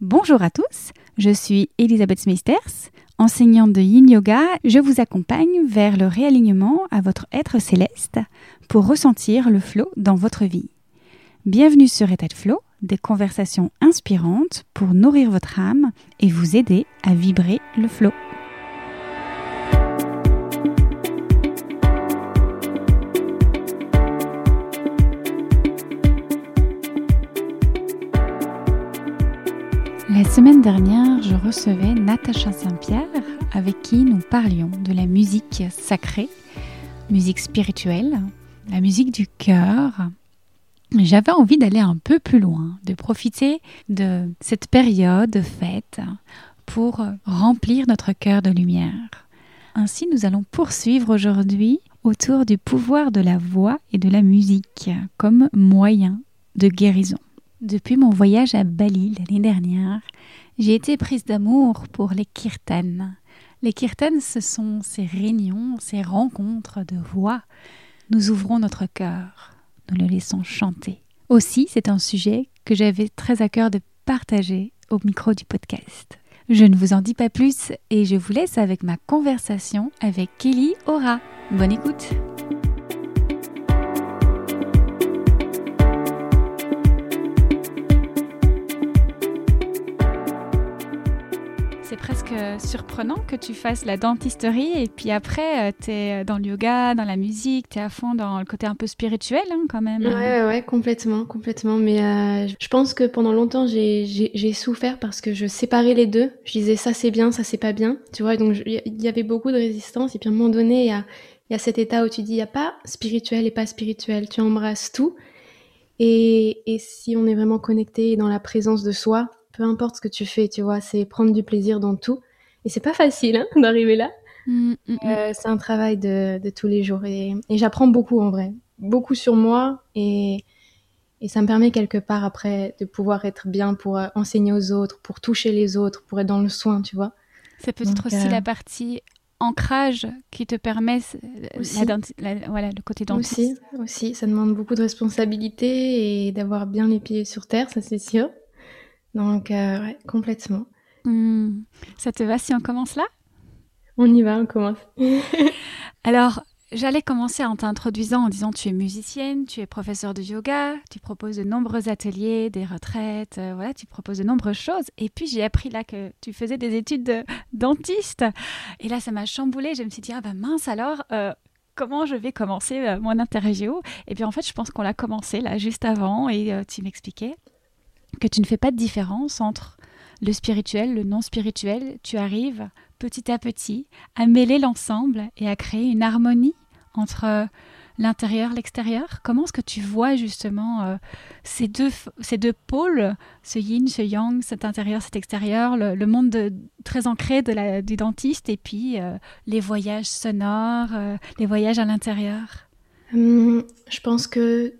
Bonjour à tous, je suis Elisabeth Smithers, enseignante de Yin Yoga. Je vous accompagne vers le réalignement à votre être céleste pour ressentir le flow dans votre vie. Bienvenue sur État de Flow, des conversations inspirantes pour nourrir votre âme et vous aider à vibrer le flow. La semaine dernière, je recevais Natacha Saint-Pierre avec qui nous parlions de la musique sacrée, musique spirituelle, la musique du cœur. J'avais envie d'aller un peu plus loin, de profiter de cette période de fête pour remplir notre cœur de lumière. Ainsi, nous allons poursuivre aujourd'hui autour du pouvoir de la voix et de la musique comme moyen de guérison. Depuis mon voyage à Bali l'année dernière, j'ai été prise d'amour pour les kirtans. Les kirtans, ce sont ces réunions, ces rencontres de voix. Nous ouvrons notre cœur, nous le laissons chanter. Aussi, c'est un sujet que j'avais très à cœur de partager au micro du podcast. Je ne vous en dis pas plus et je vous laisse avec ma conversation avec Kelly Ora. Bonne écoute! C'est presque surprenant que tu fasses la dentisterie et puis après, tu es dans le yoga, dans la musique, tu es à fond dans le côté un peu spirituel hein, quand même. Ouais, ouais, complètement, complètement. Mais euh, je pense que pendant longtemps, j'ai souffert parce que je séparais les deux. Je disais ça c'est bien, ça c'est pas bien. Tu vois, donc il y avait beaucoup de résistance. Et puis à un moment donné, il y a, y a cet état où tu dis, il n'y a pas spirituel et pas spirituel. Tu embrasses tout. Et, et si on est vraiment connecté dans la présence de soi, peu importe ce que tu fais, tu vois, c'est prendre du plaisir dans tout. Et c'est pas facile hein, d'arriver là. Mm, mm, mm. Euh, c'est un travail de, tous les jours et, j'apprends beaucoup en vrai, beaucoup sur moi et, ça me permet quelque part après de pouvoir être bien pour euh, enseigner aux autres, pour toucher les autres, pour être dans le soin, tu vois. C'est peut-être aussi euh, la partie ancrage qui te permet voilà, le côté dentiste. Aussi, aussi, ça demande beaucoup de responsabilité et d'avoir bien les pieds sur terre, ça c'est sûr. Donc, euh, ouais, complètement. Hmm. Ça te va si on commence là? On y va, on commence. Alors, j'allais commencer en t'introduisant en disant tu es musicienne, tu es professeur de yoga, tu proposes de nombreux ateliers, des retraites, euh, voilà, tu proposes de nombreuses choses. Et puis j'ai appris là que tu faisais des études de dentiste. Et là, ça m'a chamboulé. Je me suis dit ah ben mince alors. Euh, comment je vais commencer mon interview Et puis en fait, je pense qu'on l'a commencé là juste avant et tu m'expliquais que tu ne fais pas de différence entre le spirituel, le non spirituel. Tu arrives petit à petit à mêler l'ensemble et à créer une harmonie entre l'intérieur, l'extérieur. Comment est-ce que tu vois justement euh, ces, deux, ces deux pôles, ce yin, ce yang, cet intérieur, cet extérieur, le, monde très ancré de du dentiste et puis euh, les voyages sonores, euh, les voyages à l'intérieur? Hum, Je pense que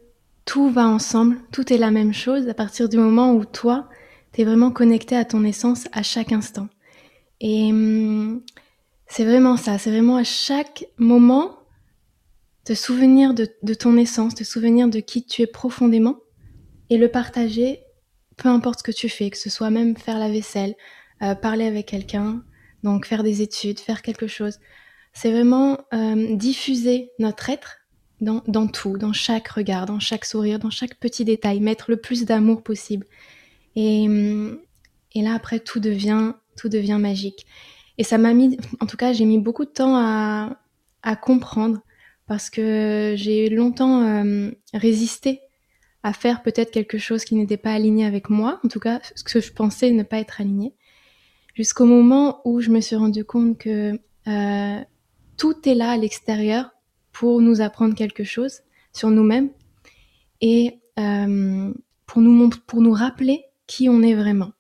tout va ensemble, tout est la même chose à partir du moment où toi, tu es vraiment connecté à ton essence à chaque instant. Et hum, c'est vraiment ça, c'est vraiment à chaque moment te souvenir de, ton essence, te souvenir de qui tu es profondément et le partager, peu importe ce que tu fais, que ce soit même faire la vaisselle, euh, parler avec quelqu'un, donc faire des études, faire quelque chose. C'est vraiment euh, diffuser notre être dans, tout, dans chaque regard, dans chaque sourire, dans chaque petit détail, mettre le plus d'amour possible. Et, hum, et là, après, tout devient, tout devient magique. Et ça m'a mis, en tout cas, j'ai mis beaucoup de temps à, à comprendre parce que j'ai longtemps hum, résisté à faire peut-être quelque chose qui n'était pas aligné avec moi, en tout cas, ce que je pensais ne pas être aligné, jusqu'au moment où je me suis rendu compte que euh, tout est là à l'extérieur pour nous apprendre quelque chose sur nous-mêmes et euh, pour, nous, pour nous rappeler qui on est vraiment.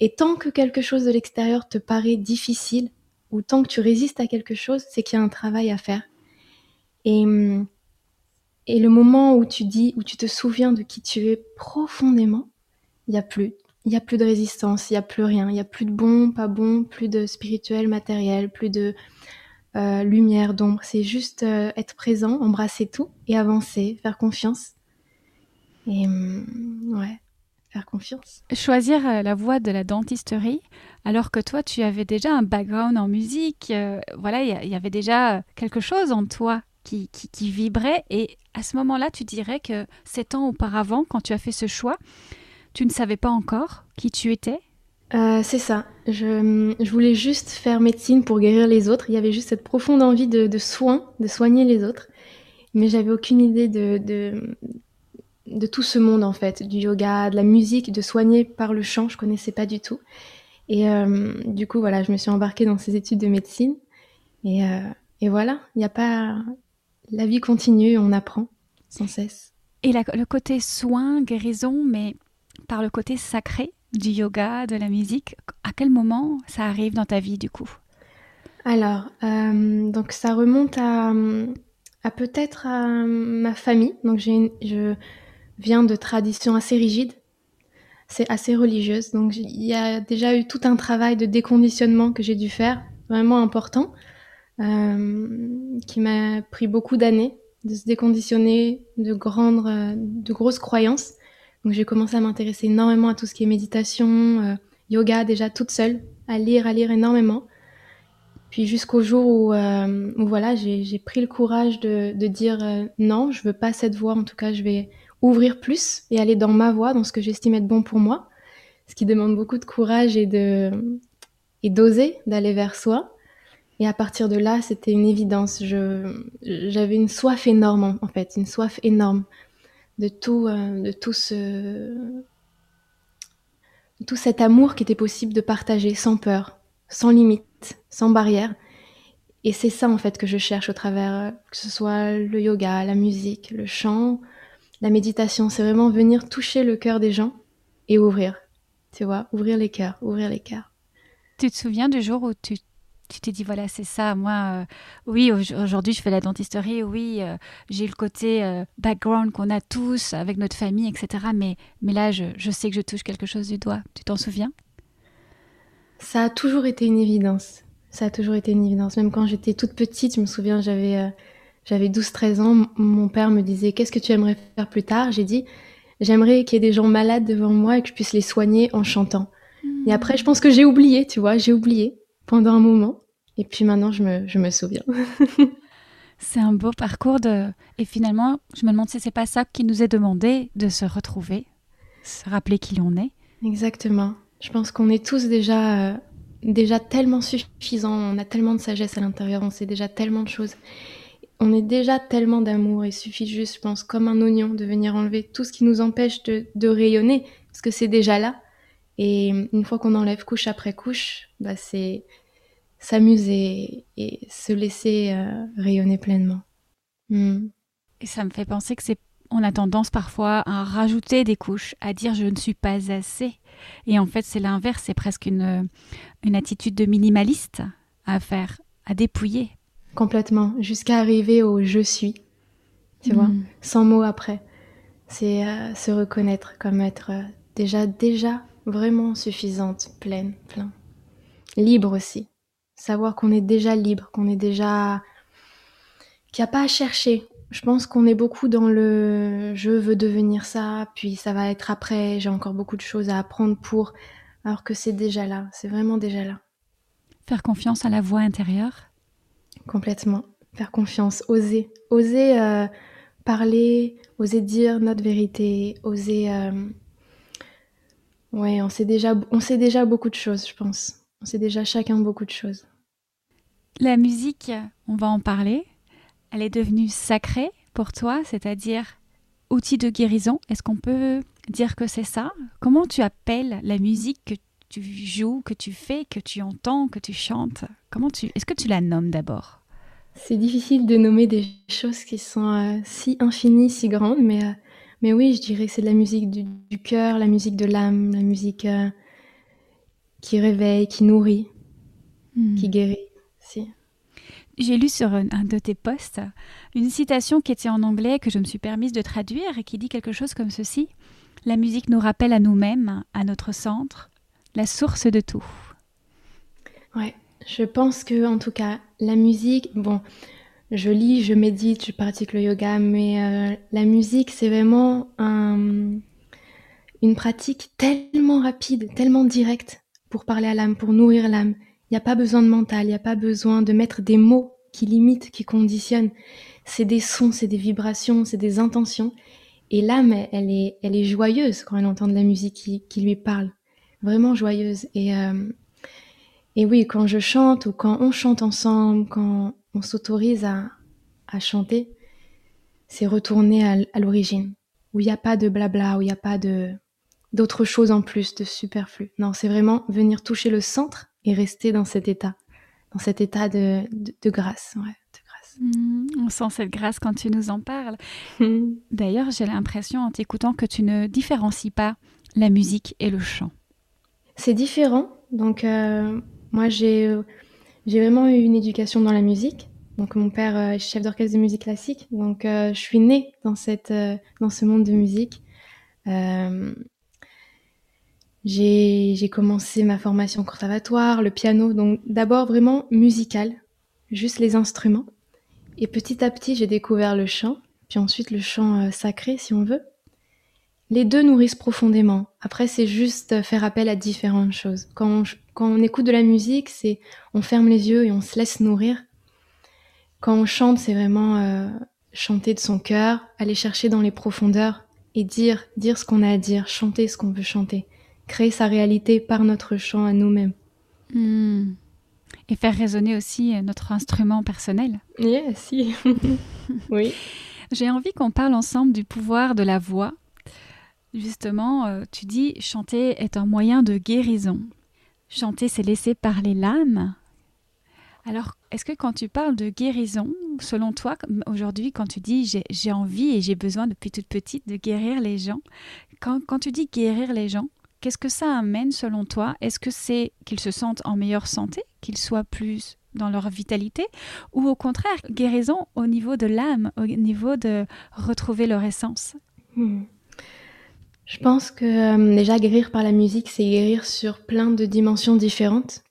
Et tant que quelque chose de l'extérieur te paraît difficile, ou tant que tu résistes à quelque chose, c'est qu'il y a un travail à faire. Et, et le moment où tu dis, où tu te souviens de qui tu es profondément, il n'y a plus. Il n'y a plus de résistance, il n'y a plus rien. Il n'y a plus de bon, pas bon, plus de spirituel, matériel, plus de euh, lumière, d'ombre. C'est juste euh, être présent, embrasser tout et avancer, faire confiance. Et hum, ouais. faire confiance. Choisir euh, la voie de la dentisterie, alors que toi, tu avais déjà un background en musique, voilà, il y, avait déjà quelque chose en toi qui, qui, vibrait. Et à ce moment-là, tu dirais que sept ans auparavant, quand tu as fait ce choix, tu ne savais pas encore qui tu étais euh, c'est ça. Je, voulais juste faire médecine pour guérir les autres. Il y avait juste cette profonde envie de, de soin, de soigner les autres. Mais j'avais aucune idée de, tout ce monde, en fait, du yoga, de la musique, de soigner par le chant. Je connaissais pas du tout. Et euh, du coup, voilà, je me suis embarquée dans ces études de médecine. Et, euh, et voilà, il n'y a pas. La vie continue, on apprend sans cesse. Et le côté soin, guérison, mais par le côté sacré du yoga, de la musique, à quel moment ça arrive dans ta vie du coup? Alors, euh, donc ça remonte à, peut-être à ma famille. Donc je viens de traditions assez rigides, c'est assez religieuse. Donc il y a déjà eu tout un travail de déconditionnement que j'ai dû faire, vraiment important, euh, qui m'a pris beaucoup d'années de se déconditionner de grandes, de grosses croyances donc j'ai commencé à m'intéresser énormément à tout ce qui est méditation, euh, yoga déjà toute seule, à lire, à lire énormément. Puis jusqu'au jour où, euh, voilà, j'ai pris le courage de, dire euh, non, je veux pas cette voie, en tout cas je vais ouvrir plus et aller dans ma voie, dans ce que j'estime être bon pour moi, ce qui demande beaucoup de courage et et d'oser d'aller vers soi. Et à partir de là, c'était une évidence. J'avais une soif énorme, en fait, une soif énorme de tout, euh, de tout ce, tout cet amour qui était possible de partager sans peur, sans limite, sans barrière. Et c'est ça en fait que je cherche au travers, que ce soit le yoga, la musique, le chant, la méditation. C'est vraiment venir toucher le cœur des gens et ouvrir. Tu vois, ouvrir les cœurs, ouvrir les cœurs. Tu te souviens du jour où tu tu t'es dit, voilà, c'est ça. Moi, euh, oui, aujourd'hui, je fais la dentisterie. Oui, euh, j'ai le côté euh, background qu'on a tous avec notre famille, etc. Mais, mais là, je, je, sais que je touche quelque chose du doigt. Tu t'en souviens? Ça a toujours été une évidence. Ça a toujours été une évidence. Même quand j'étais toute petite, je me souviens, j'avais j'avais 12-13 ans. Mon père me disait, qu'est-ce que tu aimerais faire plus tard? J'ai dit, j'aimerais qu'il y ait des gens malades devant moi et que je puisse les soigner en chantant. Et après, je pense que j'ai oublié, tu vois, j'ai oublié pendant un moment. Et puis maintenant, je me, je me souviens. c'est un beau parcours de... Et finalement, je me demande si c'est pas ça qui nous est demandé de se retrouver, se rappeler qui l'on est. Exactement. Je pense qu'on est tous déjà, euh, déjà tellement suffisants, on a tellement de sagesse à l'intérieur, on sait déjà tellement de choses. On est déjà tellement d'amour, il suffit juste, je pense, comme un oignon, de venir enlever tout ce qui nous empêche de, de rayonner, parce que c'est déjà là. Et une fois qu'on enlève couche après couche, bah c'est s'amuser et se laisser euh, rayonner pleinement. Hmm. Et ça me fait penser que c'est on a tendance parfois à rajouter des couches, à dire je ne suis pas assez. Et en fait, c'est l'inverse, c'est presque une, une attitude de minimaliste à faire, à dépouiller. Complètement, jusqu'à arriver au je suis, tu vois, hmm. sans mots après. C'est euh, se reconnaître comme être euh, déjà, déjà vraiment suffisante, pleine, plein. Libre aussi. Savoir qu'on est déjà libre, qu'on est déjà. qu'il n'y a pas à chercher. Je pense qu'on est beaucoup dans le je veux devenir ça, puis ça va être après, j'ai encore beaucoup de choses à apprendre pour. Alors que c'est déjà là, c'est vraiment déjà là. Faire confiance à la voix intérieure? Complètement. Faire confiance, oser. Oser euh, parler, oser dire notre vérité, oser. Euh, Ouais, on sait déjà, on sait déjà beaucoup de choses, je pense. On sait déjà chacun beaucoup de choses. La musique, on va en parler. Elle est devenue sacrée pour toi, c'est-à-dire outil de guérison. Est-ce qu'on peut dire que c'est ça? Comment tu appelles la musique que tu joues, que tu fais, que tu entends, que tu chantes? Comment tu Est-ce que tu la nommes d'abord? C'est difficile de nommer des choses qui sont euh, si infinies, si grandes, mais euh, mais oui, je dirais que c'est de la musique du, cœur, la musique de l'âme, la musique euh, qui réveille, qui nourrit, hmm. qui guérit. Si. J'ai lu sur un, de tes posts une citation qui était en anglais que je me suis permise de traduire et qui dit quelque chose comme ceci La musique nous rappelle à nous-mêmes, à notre centre, la source de tout. Ouais, je pense que en tout cas, la musique, bon, je lis, je médite, je pratique le yoga, mais euh, la musique, c'est vraiment une une pratique tellement rapide, tellement directe pour parler à l'âme, pour nourrir l'âme. Il n'y a pas besoin de mental, il n'y a pas besoin de mettre des mots qui limitent, qui conditionnent. C'est des sons, c'est des vibrations, c'est des intentions. Et l'âme, elle est, elle est joyeuse quand elle entend de la musique qui, lui parle. Vraiment joyeuse. Et, euh, et oui, quand je chante ou quand on chante ensemble, quand on s'autorise à, à chanter, c'est retourner à, l'origine, où il n'y a pas de blabla, où il n'y a pas de d'autres choses en plus, de superflu. Non, c'est vraiment venir toucher le centre et rester dans cet état, dans cet état de, de, grâce. Ouais, de grâce. Mmh, on sent cette grâce quand tu nous en parles. Mmh. D'ailleurs, j'ai l'impression en t'écoutant que tu ne différencies pas la musique et le chant. C'est différent. Donc, euh, moi, j'ai euh, j'ai vraiment eu une éducation dans la musique. Donc mon père euh, est chef d'orchestre de musique classique, donc euh, je suis née dans cette dans ce monde de musique. J'ai commencé ma formation au conservatoire, le piano, donc d'abord vraiment musical, juste les instruments. Et petit à petit, j'ai découvert le chant, puis ensuite le chant sacré, si on veut. Les deux nourrissent profondément. Après, c'est juste faire appel à différentes choses. Quand on, quand on écoute de la musique, c'est on ferme les yeux et on se laisse nourrir quand on chante, c'est vraiment euh, chanter de son cœur, aller chercher dans les profondeurs et dire, dire ce qu'on a à dire, chanter ce qu'on veut chanter, créer sa réalité par notre chant à nous-mêmes. Hmm. Et faire résonner aussi euh, notre instrument personnel. Yeah, si. oui. J'ai envie qu'on parle ensemble du pouvoir de la voix. Justement, euh, tu dis chanter est un moyen de guérison. Chanter, c'est laisser parler l'âme. Alors, est-ce que quand tu parles de guérison, selon toi, aujourd'hui, quand tu dis j'ai envie et j'ai besoin depuis toute petite de guérir les gens, quand, tu dis guérir les gens, qu'est-ce que ça amène selon toi? Est-ce que c'est qu'ils se sentent en meilleure santé, qu'ils soient plus dans leur vitalité, ou au contraire, guérison au niveau de l'âme, au niveau de retrouver leur essence? Hmm. Je pense que euh, déjà guérir par la musique, c'est guérir sur plein de dimensions différentes.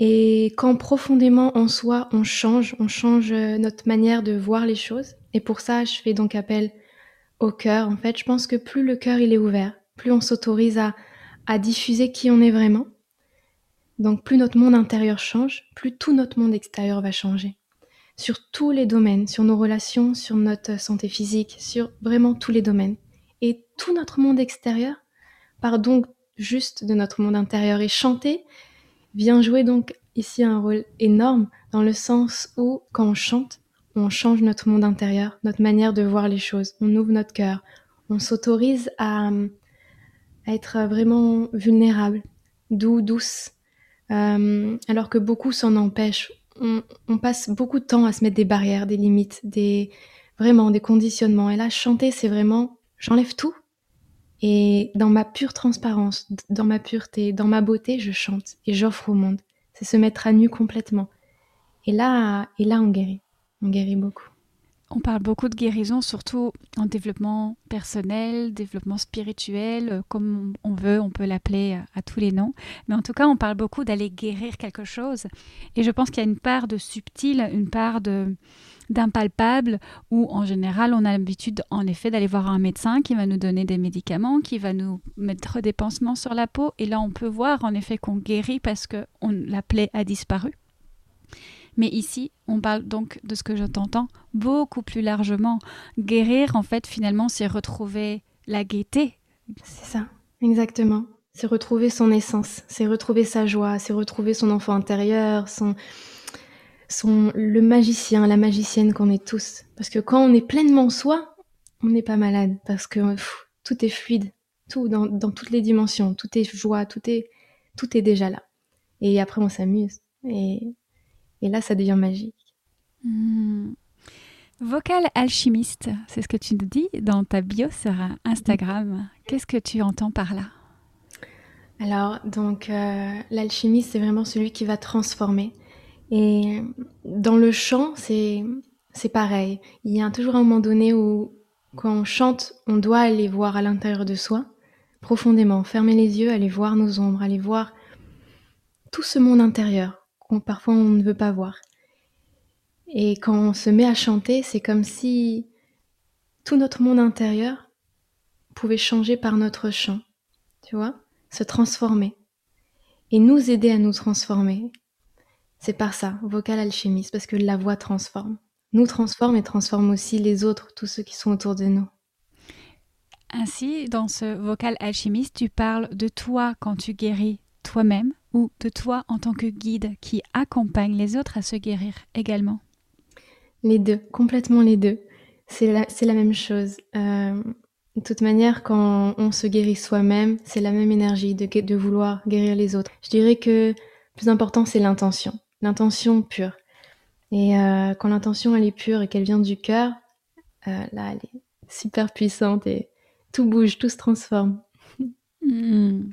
Et quand profondément en soi, on change, on change euh, notre manière de voir les choses. Et pour ça, je fais donc appel au cœur. En fait, je pense que plus le cœur il est ouvert, plus on s'autorise à, à diffuser qui on est vraiment. Donc plus notre monde intérieur change, plus tout notre monde extérieur va changer. Sur tous les domaines, sur nos relations, sur notre santé physique, sur vraiment tous les domaines. Et tout notre monde extérieur part donc juste de notre monde intérieur. Et chanter, vient jouer donc ici un rôle énorme dans le sens où quand on chante, on change notre monde intérieur, notre manière de voir les choses, on ouvre notre cœur, on s'autorise à, être vraiment vulnérable, doux, douce, euh, alors que beaucoup s'en empêchent. On, on, passe beaucoup de temps à se mettre des barrières, des limites, des vraiment des conditionnements. Et là, chanter, c'est vraiment, j'enlève tout et dans ma pure transparence, dans ma pureté, dans ma beauté, je chante et j'offre au monde. C'est se mettre à nu complètement. Et là, et là, on guérit. On guérit beaucoup. On parle beaucoup de guérison, surtout en développement personnel, développement spirituel, euh, comme on veut, on peut l'appeler euh, à tous les noms. Mais en tout cas, on parle beaucoup d'aller guérir quelque chose. Et je pense qu'il y a une part de subtil, une part de, d'impalpable où en général on a l'habitude en effet d'aller voir un médecin qui va nous donner des médicaments, qui va nous mettre des pansements sur la peau et là on peut voir en effet qu'on guérit parce que la plaie a disparu. Mais ici, on parle donc de ce que je t'entends beaucoup plus largement. Guérir, en fait, finalement, c'est retrouver la gaieté. C'est ça, exactement. C'est retrouver son essence, c'est retrouver sa joie, c'est retrouver son enfant intérieur, son, sont le magicien, la magicienne qu'on est tous. Parce que quand on est pleinement soi, on n'est pas malade. Parce que tout est fluide, tout dans, toutes les dimensions, tout est joie, tout est, tout est déjà là. Et après, on s'amuse. Et, là, ça devient magique. Hmm. Vocal alchimiste, c'est ce que tu nous dis dans ta bio sur Instagram. Qu'est-ce que tu entends par là? Alors, donc, euh, l'alchimiste, c'est vraiment celui qui va transformer. Et dans le chant, c'est c'est pareil. Il y a toujours un moment donné où, quand on chante, on doit aller voir à l'intérieur de soi, profondément, fermer les yeux, aller voir nos ombres, aller voir tout ce monde intérieur parfois on ne veut pas voir. Et quand on se met à chanter, c'est comme si tout notre monde intérieur pouvait changer par notre chant. tu vois, se transformer et nous aider à nous transformer. C'est par ça, vocal alchimiste, parce que la voix transforme. Nous transforme et transforme aussi les autres, tous ceux qui sont autour de nous. Ainsi, dans ce vocal alchimiste, tu parles de toi quand tu guéris toi-même ou de toi en tant que guide qui accompagne les autres à se guérir également? Les deux, complètement les deux. C'est la, la, même chose. Euh, de toute manière, quand on se guérit soi-même, c'est la même énergie de, de vouloir guérir les autres. Je dirais que le plus important, c'est l'intention. L'intention pure. Et euh, quand l'intention, elle est pure et qu'elle vient du cœur, euh, là, elle est super puissante et tout bouge, tout se transforme. Hmm.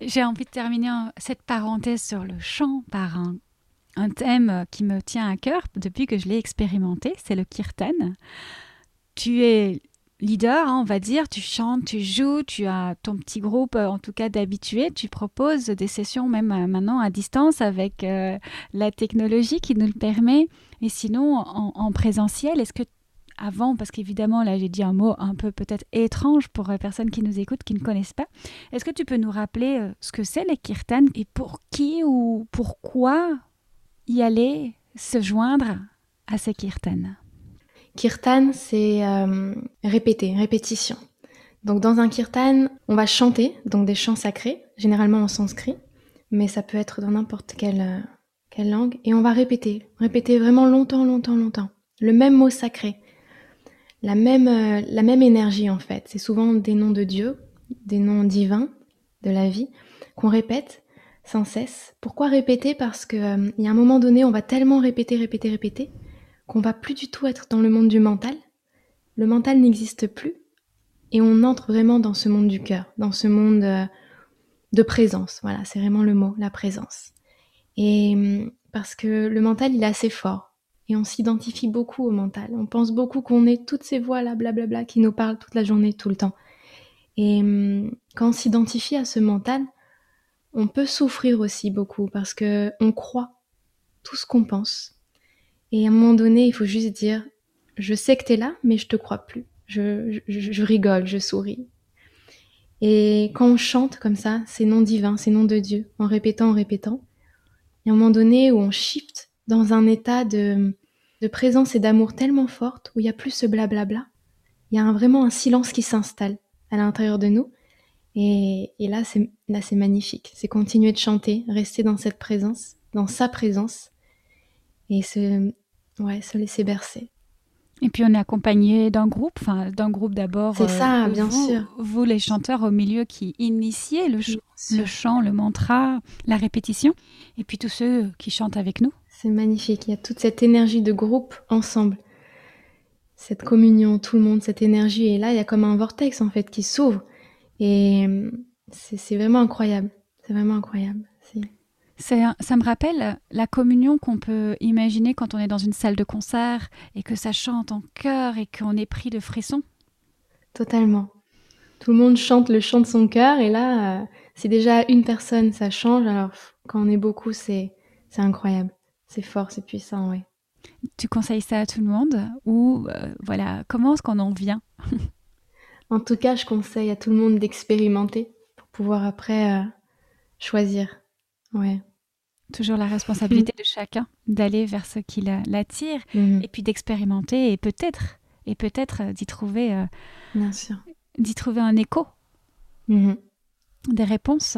J'ai envie de terminer cette parenthèse sur le chant par un, thème qui me tient à cœur depuis que je l'ai expérimenté, c'est le kirtan. Tu es leader, hein, on va dire, tu chantes, tu joues, tu as ton petit groupe, en tout cas d'habitués, tu proposes des sessions même euh, maintenant à distance avec euh, la technologie qui nous le permet. Et sinon, en, présentiel, est-ce que avant, parce qu'évidemment, là j'ai dit un mot un peu peut-être étrange pour les personnes qui nous écoutent, qui ne connaissent pas, est-ce que tu peux nous rappeler euh, ce que c'est les kirtan et pour qui ou pourquoi y aller se joindre à ces kirtans Kirtan, c'est euh, répéter, répétition. Donc dans un kirtan, on va chanter, donc des chants sacrés, généralement en sanskrit, mais ça peut être dans n'importe euh, quelle langue, et on va répéter, répéter vraiment longtemps, longtemps, longtemps. Le même mot sacré, la même, euh, la même énergie en fait. C'est souvent des noms de Dieu, des noms divins de la vie, qu'on répète sans cesse. Pourquoi répéter? Parce qu'il y a un moment donné, on va tellement répéter, répéter, répéter, qu'on va plus du tout être dans le monde du mental. Le mental n'existe plus et on entre vraiment dans ce monde du cœur, dans ce monde euh, de présence. Voilà, c'est vraiment le mot, la présence. Et hum, parce que le mental, il est assez fort et on s'identifie beaucoup au mental. On pense beaucoup qu'on est toutes ces voix là, blablabla, qui nous parlent toute la journée, tout le temps. Et hum, quand on s'identifie à ce mental, on peut souffrir aussi beaucoup parce que on croit tout ce qu'on pense et à un moment donné, il faut juste dire, je sais que tu es là, mais je te crois plus. Je, rigole, je souris. Et quand on chante comme ça, c'est nom divin, c'est nom de Dieu, en répétant, en répétant, il y a un moment donné où on shift dans un état de, de présence et d'amour tellement forte, où il n'y a plus ce blablabla. Il y a vraiment un silence qui s'installe à l'intérieur de nous. Et, et là, c'est là, c'est magnifique. C'est continuer de chanter, rester dans cette présence, dans sa présence, et se, Ouais, se laisser bercer. Et puis on est accompagné d'un groupe, enfin d'un groupe d'abord. C'est ça, euh, bien sûr. Vous, les chanteurs au milieu qui initiez le, le, chant, le mantra, la répétition, et puis tous ceux qui chantent avec nous. C'est magnifique, il y a toute cette énergie de groupe ensemble. Cette communion, tout le monde, cette énergie. Et là, il y a comme un vortex en fait qui s'ouvre. Et c'est vraiment incroyable. C'est vraiment incroyable. Ça me rappelle la communion qu'on peut imaginer quand on est dans une salle de concert et que ça chante en chœur et qu'on est pris de frissons. Totalement. Tout le monde chante le chant de son cœur et là, euh, si déjà une personne, ça change. Alors quand on est beaucoup, c'est incroyable. C'est fort, c'est puissant, oui. Tu conseilles ça à tout le monde ou euh, voilà comment est-ce qu'on en vient? En tout cas, je conseille à tout le monde d'expérimenter pour pouvoir après euh, choisir. Ouais. Toujours la responsabilité de chacun d'aller vers ce qui l'attire mhm. et puis d'expérimenter et peut-être et peut-être euh, d'y trouver euh, d'y trouver un écho. Mhm. Des réponses.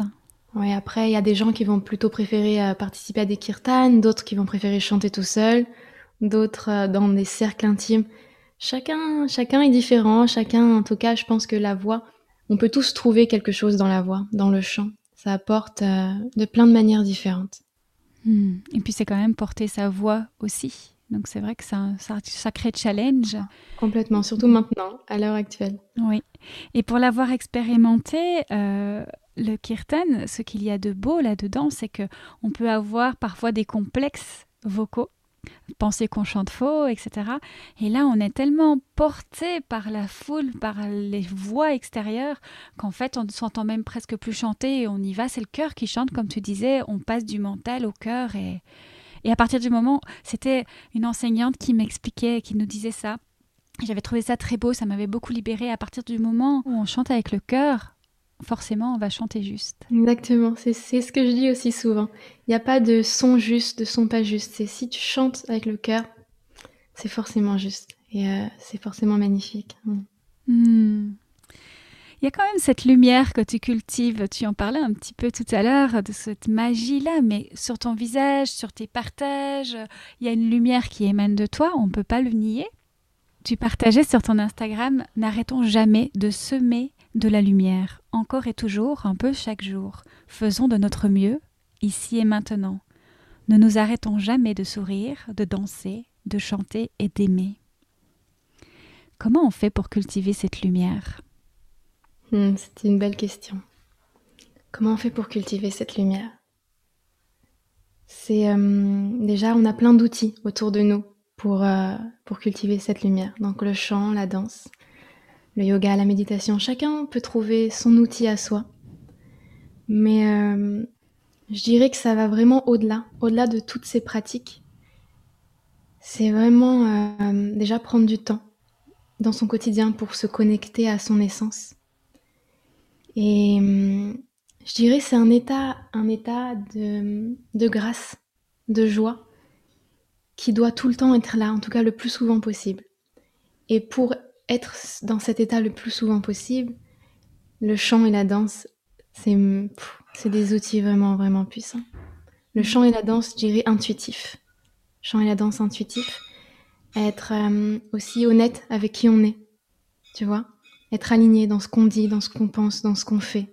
Après il y a des gens qui vont plutôt préférer euh, participer à des kirtans, d'autres qui vont préférer chanter tout seul, d'autres dans des cercles intimes. Chacun chacun est différent, chacun en tout cas, je pense que la voix, on peut tous trouver quelque chose dans la voix, dans le chant ça apporte euh, de plein de manières différentes. Hmm. Et puis c'est quand même porter sa voix aussi. Donc c'est vrai que c'est un, sacré challenge. Complètement, surtout maintenant, à l'heure actuelle. Oui. Et pour l'avoir expérimenté, euh, le kirtan, ce qu'il y a de beau là-dedans, c'est que on peut avoir parfois des complexes vocaux penser qu'on chante faux, etc. Et là, on est tellement porté par la foule, par les voix extérieures, qu'en fait, on ne s'entend même presque plus chanter et on y va. C'est le cœur qui chante, comme tu disais, on passe du mental au cœur. Et, et à partir du moment, c'était une enseignante qui m'expliquait, qui nous disait ça. J'avais trouvé ça très beau, ça m'avait beaucoup libéré. À partir du moment où on chante avec le cœur, forcément on va chanter juste. Exactement, c'est ce que je dis aussi souvent. Il n'y a pas de son juste, de son pas juste. C'est si tu chantes avec le cœur, c'est forcément juste. Et euh, c'est forcément magnifique. Mm. Il y a quand même cette lumière que tu cultives. Tu en parlais un petit peu tout à l'heure de cette magie-là, mais sur ton visage, sur tes partages, il y a une lumière qui émane de toi, on ne peut pas le nier. Tu partageais sur ton Instagram N'arrêtons jamais de semer de la lumière, encore et toujours, un peu chaque jour. Faisons de notre mieux, ici et maintenant. Ne nous arrêtons jamais de sourire, de danser, de chanter et d'aimer. Comment on fait pour cultiver cette lumière? Hmm, C'est une belle question. Comment on fait pour cultiver cette lumière? C'est euh, déjà, on a plein d'outils autour de nous pour, euh, pour cultiver cette lumière. Donc le chant, la danse, le yoga, la méditation. Chacun peut trouver son outil à soi. Mais euh, je dirais que ça va vraiment au-delà, au-delà de toutes ces pratiques. C'est vraiment déjà prendre du temps dans son quotidien pour se connecter à son essence. Et hum, je dirais c'est un état, un état de, de grâce, de joie, qui doit tout le temps être là, en tout cas le plus souvent possible. Et pour être dans cet état le plus souvent possible, le chant et la danse, c'est des outils vraiment, vraiment puissants. Le chant et la danse, je dirais intuitif. Chant et la danse intuitif être euh, aussi honnête avec qui on est, tu vois, être aligné dans ce qu'on dit, dans ce qu'on pense, dans ce qu'on fait.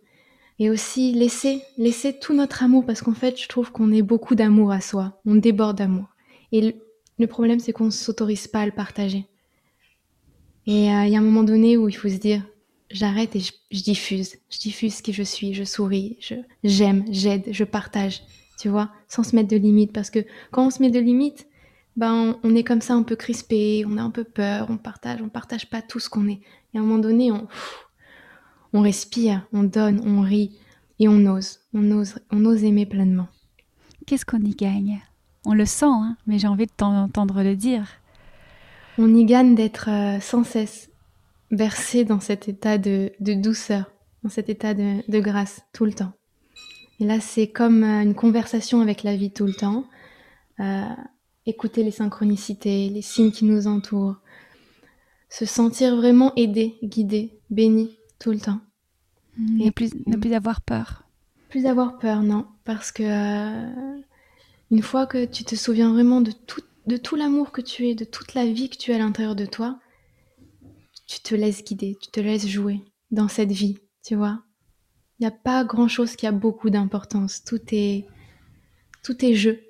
Et aussi laisser, laisser tout notre amour, parce qu'en fait, je trouve qu'on est beaucoup d'amour à soi, on déborde d'amour. Et le, problème, c'est qu'on ne s'autorise pas à le partager. Et euh, il y a un moment donné où il faut se dire, j'arrête et je, diffuse, je diffuse qui je suis, je souris, je j'aime, j'aide, je partage, tu vois, sans se mettre de limites, parce que quand on se met de limites, ben, on est comme ça un peu crispé, on a un peu peur, on partage, on partage pas tout ce qu'on est. Et à un moment donné, on, on respire, on donne, on rit et on ose, on ose, on ose aimer pleinement. Qu'est-ce qu'on y gagne? On le sent, hein, mais j'ai envie de t'entendre le dire. On y gagne d'être euh, sans cesse versé dans cet état de, douceur, dans cet état de, grâce tout le temps. Et là, c'est comme euh, une conversation avec la vie tout le temps. Euh, écouter les synchronicités, les signes qui nous entourent, se sentir vraiment aidé, guidé, béni tout le temps. Mmh, et plus, ne plus avoir peur. Plus avoir peur, non, parce que euh, une fois que tu te souviens vraiment de tout, de tout l'amour que tu es, de toute la vie que tu as à l'intérieur de toi, tu te laisses guider, tu te laisses jouer dans cette vie, tu vois. Il n'y a pas grand-chose qui a beaucoup d'importance. Tout est, tout est jeu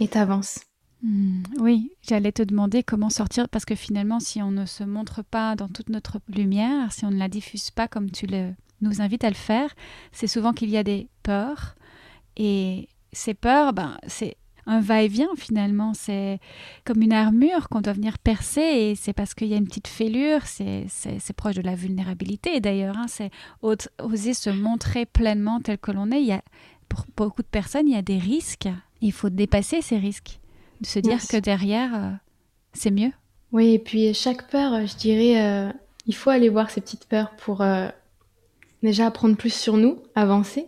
et t'avances. Hmm, oui, j'allais te demander comment sortir parce que finalement, si on ne se montre pas dans toute notre lumière, si on ne la diffuse pas comme tu le, nous invites à le faire, c'est souvent qu'il y a des peurs et ces peurs, ben, c'est un va-et-vient finalement. C'est comme une armure qu'on doit venir percer et c'est parce qu'il y a une petite fêlure, c'est proche de la vulnérabilité d'ailleurs. Hein, c'est oser se montrer pleinement tel que l'on est. Il y a, pour beaucoup de personnes, il y a des risques il faut dépasser ces risques, de se dire que derrière, euh, c'est mieux. Oui, et puis chaque peur, euh, je dirais, euh, il faut aller voir ces petites peurs pour déjà apprendre plus sur nous, avancer,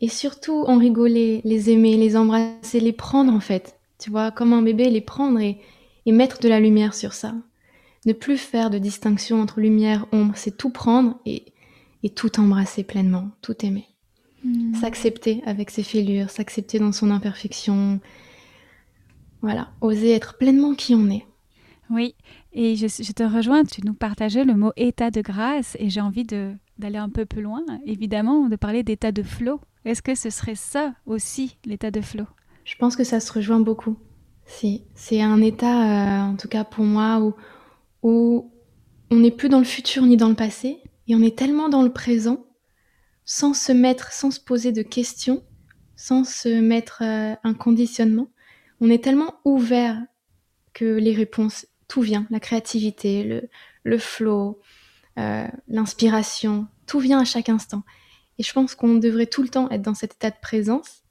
et surtout en rigoler, les aimer, les embrasser, les prendre en fait. Tu vois, comme un bébé, les prendre et, mettre de la lumière sur ça. Ne plus faire de distinction entre lumière, ombre, c'est tout prendre et, et tout embrasser pleinement, tout aimer. Hmm. S'accepter avec ses fêlures, s'accepter dans son imperfection. Voilà, oser être pleinement qui on est. Oui, et je, te rejoins, tu nous partageais le mot état de grâce et j'ai envie d'aller un peu plus loin, évidemment, de parler d'état de flow. Est-ce que ce serait ça aussi, l'état de flow? Je pense que ça se rejoint beaucoup. Si, c'est un état, euh, en tout cas pour moi, où, où on n'est plus dans le futur ni dans le passé, et on est tellement dans le présent sans se mettre, sans se poser de questions, sans se mettre euh, un conditionnement. On est tellement ouvert que les réponses, tout vient, la créativité, le, flow, euh, l'inspiration, tout vient à chaque instant. Et je pense qu'on devrait tout le temps être dans cet état de présence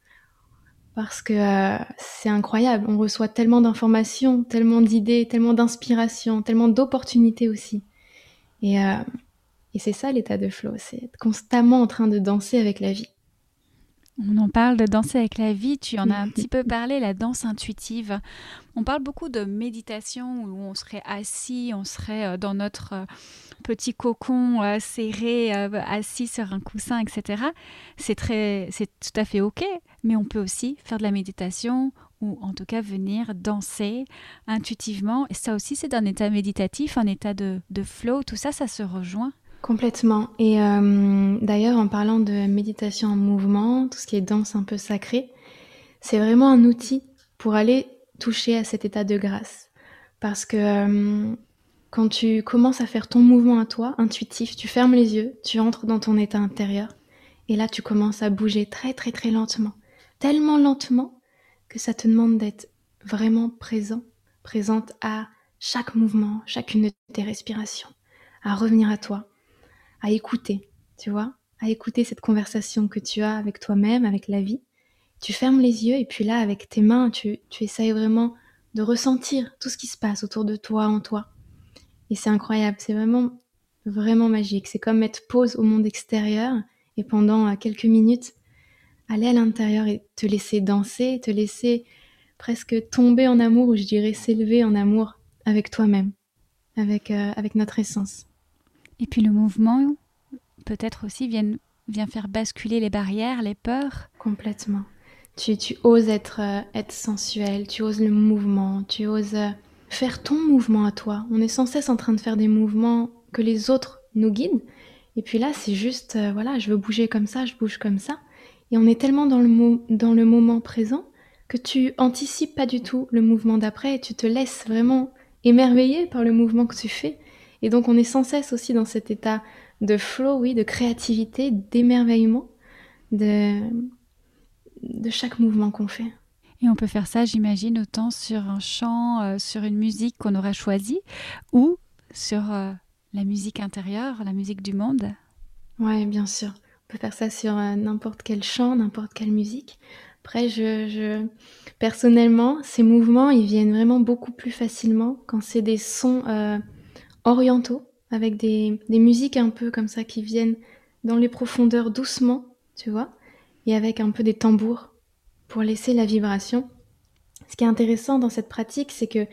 parce que euh, c'est incroyable. On reçoit tellement d'informations, tellement d'idées, tellement d'inspiration, tellement d'opportunités aussi. Et, Et c'est ça l'état de flow, c'est être constamment en train de danser avec la vie. On en parle de danser avec la vie, tu en as un petit peu parlé, la danse intuitive. On parle beaucoup de méditation où on serait assis, on serait euh, dans notre euh, petit cocon euh, serré, assis sur un coussin, etc. C'est très, c'est tout à fait ok, mais on peut aussi faire de la méditation ou en tout cas venir danser intuitivement. Et ça aussi, c'est un état méditatif, un état de, de flow, tout ça, ça se rejoint. Complètement. Et euh, d'ailleurs, en parlant de méditation en mouvement, tout ce qui est danse un peu sacrée, c'est vraiment un outil pour aller toucher à cet état de grâce. Parce que euh, quand tu commences à faire ton mouvement à toi, intuitif, tu fermes les yeux, tu entres dans ton état intérieur, et là tu commences à bouger très très très lentement. Tellement lentement que ça te demande d'être vraiment présent, présente à chaque mouvement, chacune de tes respirations, à revenir à toi à écouter, tu vois, à écouter cette conversation que tu as avec toi-même, avec la vie. Tu fermes les yeux et puis là, avec tes mains, tu, tu essayes vraiment de ressentir tout ce qui se passe autour de toi, en toi. Et c'est incroyable, c'est vraiment, vraiment magique. C'est comme mettre pause au monde extérieur et pendant euh, quelques minutes, aller à l'intérieur et te laisser danser, te laisser presque tomber en amour, ou je dirais s'élever en amour avec toi-même, avec, euh, avec notre essence. Et puis le mouvement, peut-être aussi, vient, faire basculer les barrières, les peurs. Complètement. Tu, tu oses être, euh, être sensuel, tu oses le mouvement, tu oses euh, faire ton mouvement à toi. On est sans cesse en train de faire des mouvements que les autres nous guident. Et puis là, c'est juste, euh, voilà, je veux bouger comme ça, je bouge comme ça. Et on est tellement dans le, dans le moment présent que tu anticipes pas du tout le mouvement d'après et tu te laisses vraiment émerveiller par le mouvement que tu fais. Et donc on est sans cesse aussi dans cet état de flow, oui, de créativité, d'émerveillement de, de chaque mouvement qu'on fait. Et on peut faire ça, j'imagine, autant sur un chant, euh, sur une musique qu'on aura choisie, ou sur euh, la musique intérieure, la musique du monde. Oui, bien sûr. On peut faire ça sur euh, n'importe quel chant, n'importe quelle musique. Après, je, je, personnellement, ces mouvements, ils viennent vraiment beaucoup plus facilement quand c'est des sons orientaux, avec des, musiques un peu comme ça qui viennent dans les profondeurs doucement, tu vois, et avec un peu des tambours pour laisser la vibration. Ce qui est intéressant dans cette pratique, c'est que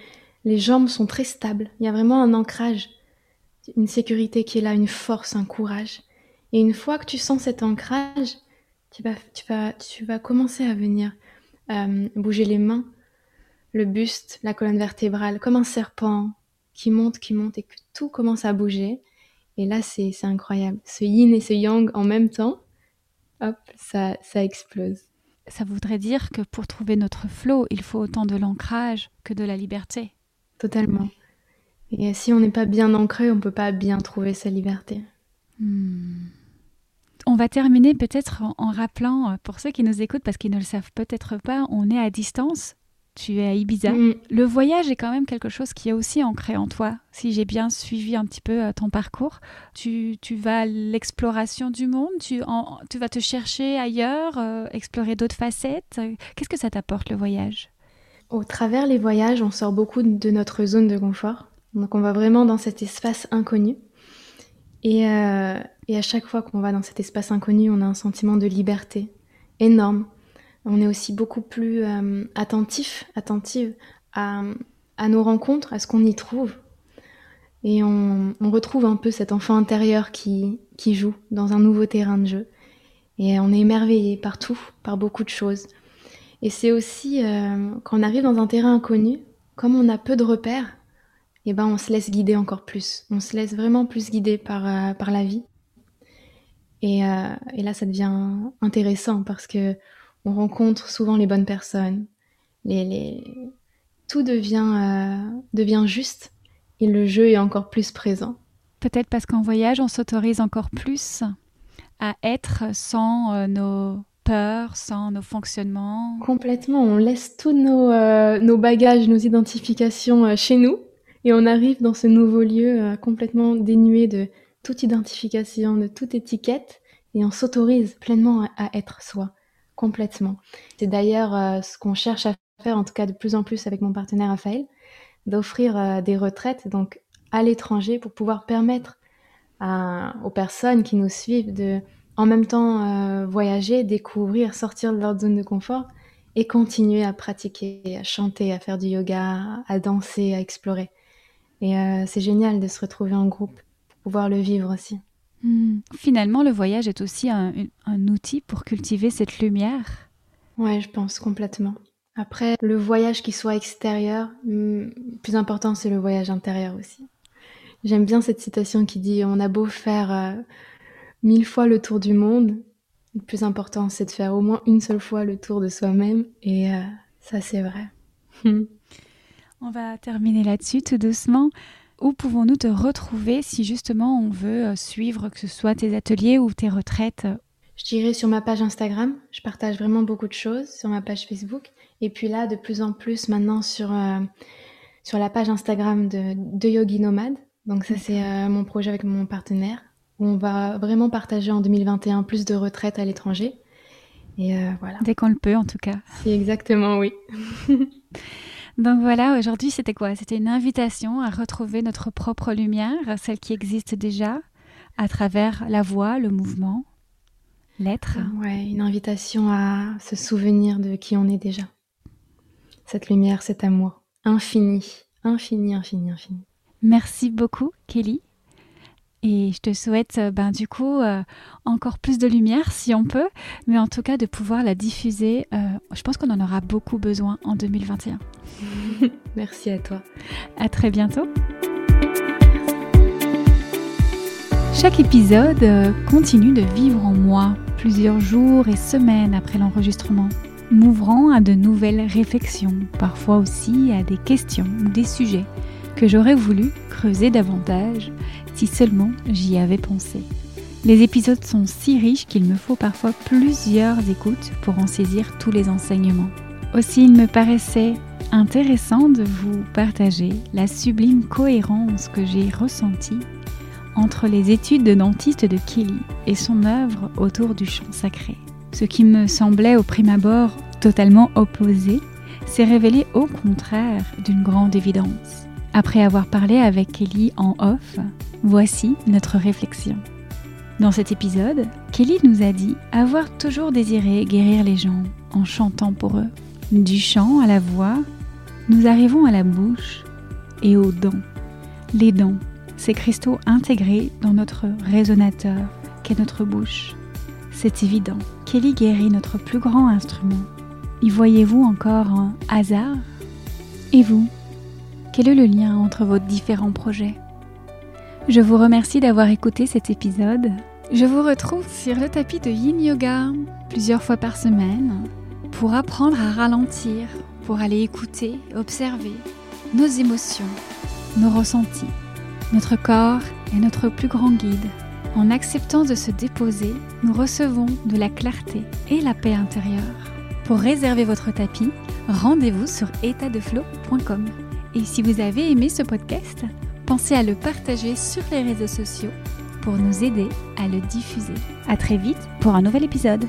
les jambes sont très stables. Il y a vraiment un ancrage, une sécurité qui est là, une force, un courage. Et une fois que tu sens cet ancrage, tu vas, tu vas, tu vas commencer à venir euh, bouger les mains, le buste, la colonne vertébrale, comme un serpent, qui monte, qui monte et que tout commence à bouger. Et là, c'est incroyable. Ce yin et ce yang en même temps, hop, ça, ça explose. Ça voudrait dire que pour trouver notre flow, il faut autant de l'ancrage que de la liberté. Totalement. Et si on n'est pas bien ancré, on ne peut pas bien trouver sa liberté. Hmm. On va terminer peut-être en, rappelant, euh, pour ceux qui nous écoutent, parce qu'ils ne le savent peut-être pas, on est à distance tu es à Ibiza. Mm. Le voyage est quand même quelque chose qui est aussi ancré en toi. Si j'ai bien suivi un petit peu euh, ton parcours, tu, vas à l'exploration du monde, tu, tu, vas te chercher ailleurs, euh, explorer d'autres facettes. Qu'est-ce que ça t'apporte le voyage? Au travers les voyages, on sort beaucoup de notre zone de confort. Donc on va vraiment dans cet espace inconnu. Et, euh, et à chaque fois qu'on va dans cet espace inconnu, on a un sentiment de liberté énorme on est aussi beaucoup plus euh, attentif, attentive à, nos rencontres, à ce qu'on y trouve. Et on, retrouve un peu cet enfant intérieur qui, joue dans un nouveau terrain de jeu. Et on est émerveillé par tout, par beaucoup de choses. Et c'est aussi euh, quand on arrive dans un terrain inconnu, comme on a peu de repères, eh ben on se laisse guider encore plus. On se laisse vraiment plus guider par, euh, la vie. Et, et, là, ça devient intéressant parce que on rencontre souvent les bonnes personnes, les, tout devient, euh, devient juste et le jeu est encore plus présent. Peut-être parce qu'en voyage, on s'autorise encore plus à être sans euh, nos peurs, sans nos fonctionnements. Complètement, on laisse tous nos, euh, nos bagages, nos identifications chez nous et on arrive dans ce nouveau lieu complètement dénué de toute identification, de toute étiquette et on s'autorise pleinement à être soi. Complètement. C'est d'ailleurs euh, ce qu'on cherche à faire, en tout cas de plus en plus avec mon partenaire Raphaël, d'offrir euh, des retraites donc à l'étranger pour pouvoir permettre aux personnes qui nous suivent de en même temps euh, voyager, découvrir, sortir de leur zone de confort et continuer à pratiquer, à chanter, à faire du yoga, à danser, à explorer. Et c'est génial de se retrouver en groupe pour pouvoir le vivre aussi. Hmm. Finalement, le voyage est aussi un, outil pour cultiver cette lumière. Ouais, je pense complètement. Après, le voyage qui soit extérieur, le hmm, plus important, c'est le voyage intérieur aussi. J'aime bien cette citation qui dit On a beau faire euh, mille fois le tour du monde, le plus important, c'est de faire au moins une seule fois le tour de soi-même. Et euh, ça, c'est vrai. On va terminer là-dessus tout doucement. Où pouvons-nous te retrouver si justement on veut euh, suivre que ce soit tes ateliers ou tes retraites Je dirais sur ma page Instagram. Je partage vraiment beaucoup de choses sur ma page Facebook. Et puis là, de plus en plus maintenant sur, euh, sur la page Instagram de, de Yogi Nomade. Donc ça, c'est euh, mon projet avec mon partenaire. Où on va vraiment partager en 2021 plus de retraites à l'étranger. Et voilà. Dès qu'on le peut, en tout cas. Exactement, oui. Donc voilà, aujourd'hui c'était quoi? C'était une invitation à retrouver notre propre lumière, celle qui existe déjà, à travers la voix, le mouvement, l'être. Ouais, une invitation à se souvenir de qui on est déjà. Cette lumière, cet amour infini, infini, infini, infini. Merci beaucoup, Kelly. Et je te souhaite euh, ben, du coup euh, encore plus de lumière si on peut, mais en tout cas de pouvoir la diffuser. Euh, je pense qu'on en aura beaucoup besoin en 2021. Merci à toi. À très bientôt. Chaque épisode continue de vivre en moi plusieurs jours et semaines après l'enregistrement, m'ouvrant à de nouvelles réflexions, parfois aussi à des questions ou des sujets que j'aurais voulu creuser davantage si seulement j'y avais pensé. Les épisodes sont si riches qu'il me faut parfois plusieurs écoutes pour en saisir tous les enseignements. Aussi, il me paraissait intéressant de vous partager la sublime cohérence que j'ai ressentie entre les études de dentiste de Kelly et son œuvre autour du chant sacré. Ce qui me semblait au prime abord totalement opposé s'est révélé au contraire d'une grande évidence. Après avoir parlé avec Kelly en off, Voici notre réflexion. Dans cet épisode, Kelly nous a dit avoir toujours désiré guérir les gens en chantant pour eux. Du chant à la voix, nous arrivons à la bouche et aux dents. Les dents, ces cristaux intégrés dans notre résonateur qu'est notre bouche. C'est évident, Kelly guérit notre plus grand instrument. Y voyez-vous encore un hasard? Et vous? Quel est le lien entre vos différents projets je vous remercie d'avoir écouté cet épisode. Je vous retrouve sur le tapis de Yin Yoga plusieurs fois par semaine pour apprendre à ralentir, pour aller écouter, observer nos émotions, nos ressentis. Notre corps est notre plus grand guide. En acceptant de se déposer, nous recevons de la clarté et la paix intérieure. Pour réserver votre tapis, rendez-vous sur étatdeflow.com. Et si vous avez aimé ce podcast, pensez à le partager sur les réseaux sociaux pour nous aider à le diffuser. À très vite pour un nouvel épisode.